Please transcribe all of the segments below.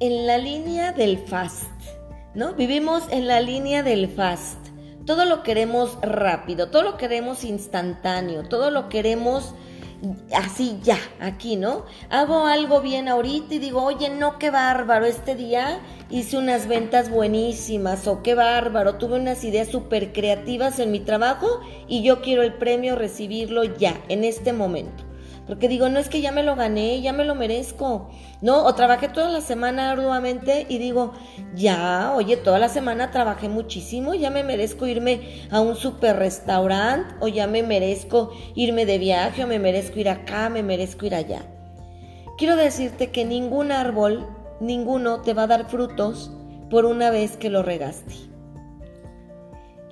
en la línea del fast, ¿no? Vivimos en la línea del fast. Todo lo queremos rápido, todo lo queremos instantáneo, todo lo queremos así ya, aquí, ¿no? Hago algo bien ahorita y digo, oye, no, qué bárbaro, este día hice unas ventas buenísimas o qué bárbaro, tuve unas ideas súper creativas en mi trabajo y yo quiero el premio recibirlo ya, en este momento. Porque digo, no es que ya me lo gané, ya me lo merezco. No, o trabajé toda la semana arduamente y digo, ya, oye, toda la semana trabajé muchísimo, ya me merezco irme a un super restaurante, o ya me merezco irme de viaje, o me merezco ir acá, me merezco ir allá. Quiero decirte que ningún árbol, ninguno te va a dar frutos por una vez que lo regaste.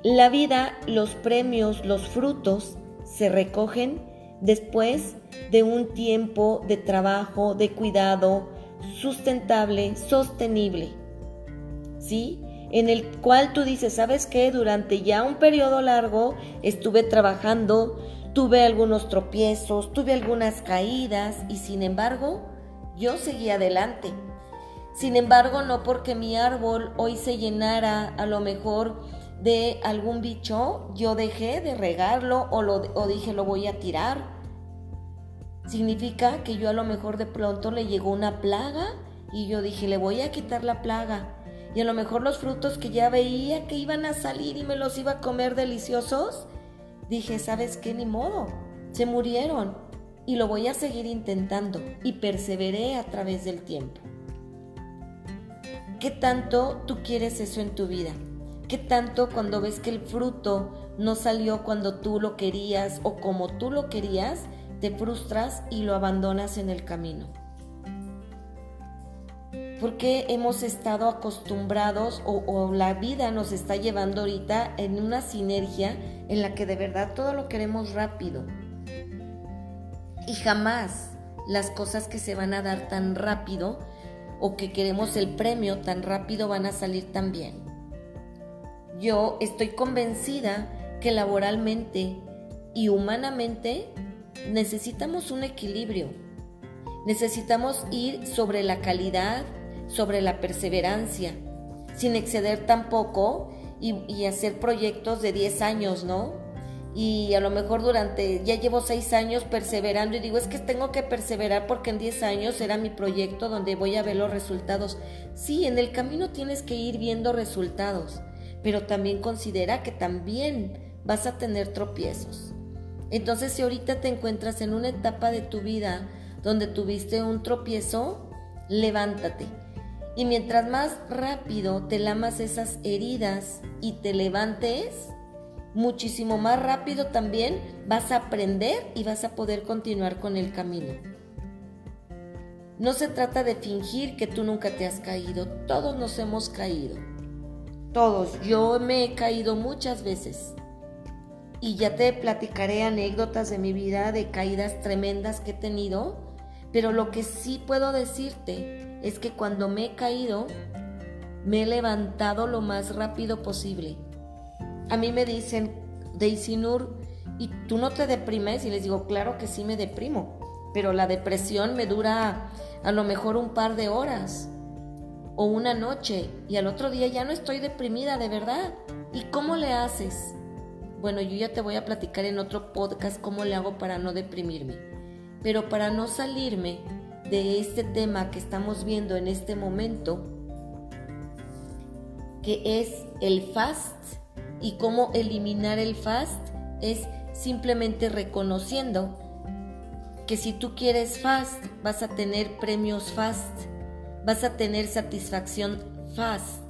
La vida, los premios, los frutos se recogen después de un tiempo de trabajo, de cuidado sustentable, sostenible. ¿Sí? En el cual tú dices, ¿sabes qué? Durante ya un periodo largo estuve trabajando, tuve algunos tropiezos, tuve algunas caídas y sin embargo yo seguí adelante. Sin embargo, no porque mi árbol hoy se llenara a lo mejor de algún bicho, yo dejé de regarlo o, lo, o dije lo voy a tirar. Significa que yo a lo mejor de pronto le llegó una plaga y yo dije le voy a quitar la plaga. Y a lo mejor los frutos que ya veía que iban a salir y me los iba a comer deliciosos, dije, ¿sabes qué? Ni modo, se murieron y lo voy a seguir intentando y perseveré a través del tiempo. ¿Qué tanto tú quieres eso en tu vida? ¿Qué tanto cuando ves que el fruto no salió cuando tú lo querías o como tú lo querías, te frustras y lo abandonas en el camino? Porque hemos estado acostumbrados o, la vida nos está llevando ahorita en una sinergia en la que de verdad todo lo queremos rápido. Y jamás las cosas que se van a dar tan rápido o que queremos el premio tan rápido van a salir tan bien. Yo estoy convencida que laboralmente y humanamente necesitamos un equilibrio. Necesitamos ir sobre la calidad, sobre la perseverancia, sin exceder tampoco y, hacer proyectos de 10 años, ¿no? Y a lo mejor durante, ya llevo 6 años perseverando y digo, es que tengo que perseverar porque en 10 años era mi proyecto donde voy a ver los resultados. Sí, en el camino tienes que ir viendo resultados pero también considera que también vas a tener tropiezos. Entonces, si ahorita te encuentras en una etapa de tu vida donde tuviste un tropiezo, levántate. Y mientras más rápido te lamas esas heridas y te levantes, muchísimo más rápido también vas a aprender y vas a poder continuar con el camino. No se trata de fingir que tú nunca te has caído, todos nos hemos caído todos. Yo me he caído muchas veces. Y ya te platicaré anécdotas de mi vida, de caídas tremendas que he tenido. Pero lo que sí puedo decirte es que cuando me he caído, me he levantado lo más rápido posible. A mí me dicen, Daisy Nur, ¿y tú no te deprimes? Y les digo, claro que sí me deprimo. Pero la depresión me dura a lo mejor un par de horas o una noche y al otro día ya no estoy deprimida de verdad. ¿Y cómo le haces? Bueno, yo ya te voy a platicar en otro podcast cómo le hago para no deprimirme. Pero para no salirme de este tema que estamos viendo en este momento, que es el fast y cómo eliminar el fast, es simplemente reconociendo que si tú quieres fast, vas a tener premios fast vas a tener satisfacción fast.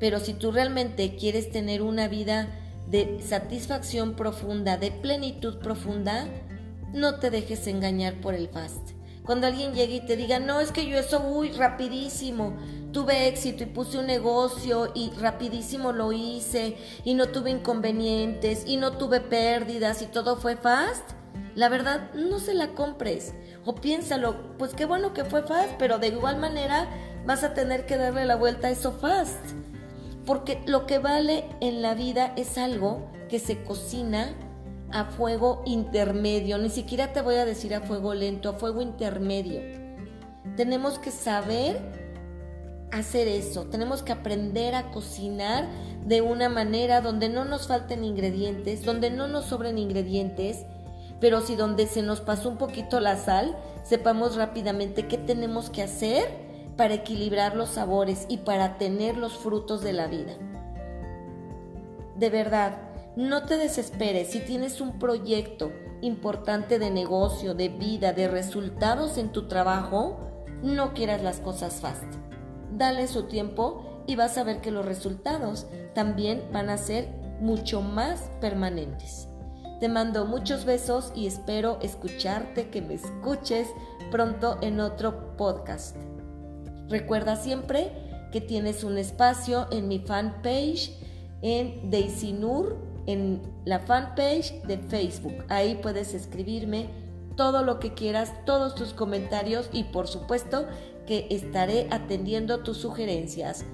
Pero si tú realmente quieres tener una vida de satisfacción profunda, de plenitud profunda, no te dejes engañar por el fast. Cuando alguien llegue y te diga, no, es que yo eso, uy, rapidísimo, tuve éxito y puse un negocio y rapidísimo lo hice y no tuve inconvenientes y no tuve pérdidas y todo fue fast, la verdad, no se la compres. O piénsalo, pues qué bueno que fue fast, pero de igual manera vas a tener que darle la vuelta a eso fast. Porque lo que vale en la vida es algo que se cocina a fuego intermedio. Ni siquiera te voy a decir a fuego lento, a fuego intermedio. Tenemos que saber hacer eso, tenemos que aprender a cocinar de una manera donde no nos falten ingredientes, donde no nos sobren ingredientes, pero si donde se nos pasó un poquito la sal, sepamos rápidamente qué tenemos que hacer para equilibrar los sabores y para tener los frutos de la vida. De verdad, no te desesperes si tienes un proyecto importante de negocio, de vida, de resultados en tu trabajo, no quieras las cosas fast. Dale su tiempo y vas a ver que los resultados también van a ser mucho más permanentes. Te mando muchos besos y espero escucharte, que me escuches pronto en otro podcast. Recuerda siempre que tienes un espacio en mi fanpage en Daisy Nur en la fanpage de Facebook. Ahí puedes escribirme todo lo que quieras, todos tus comentarios y por supuesto que estaré atendiendo tus sugerencias.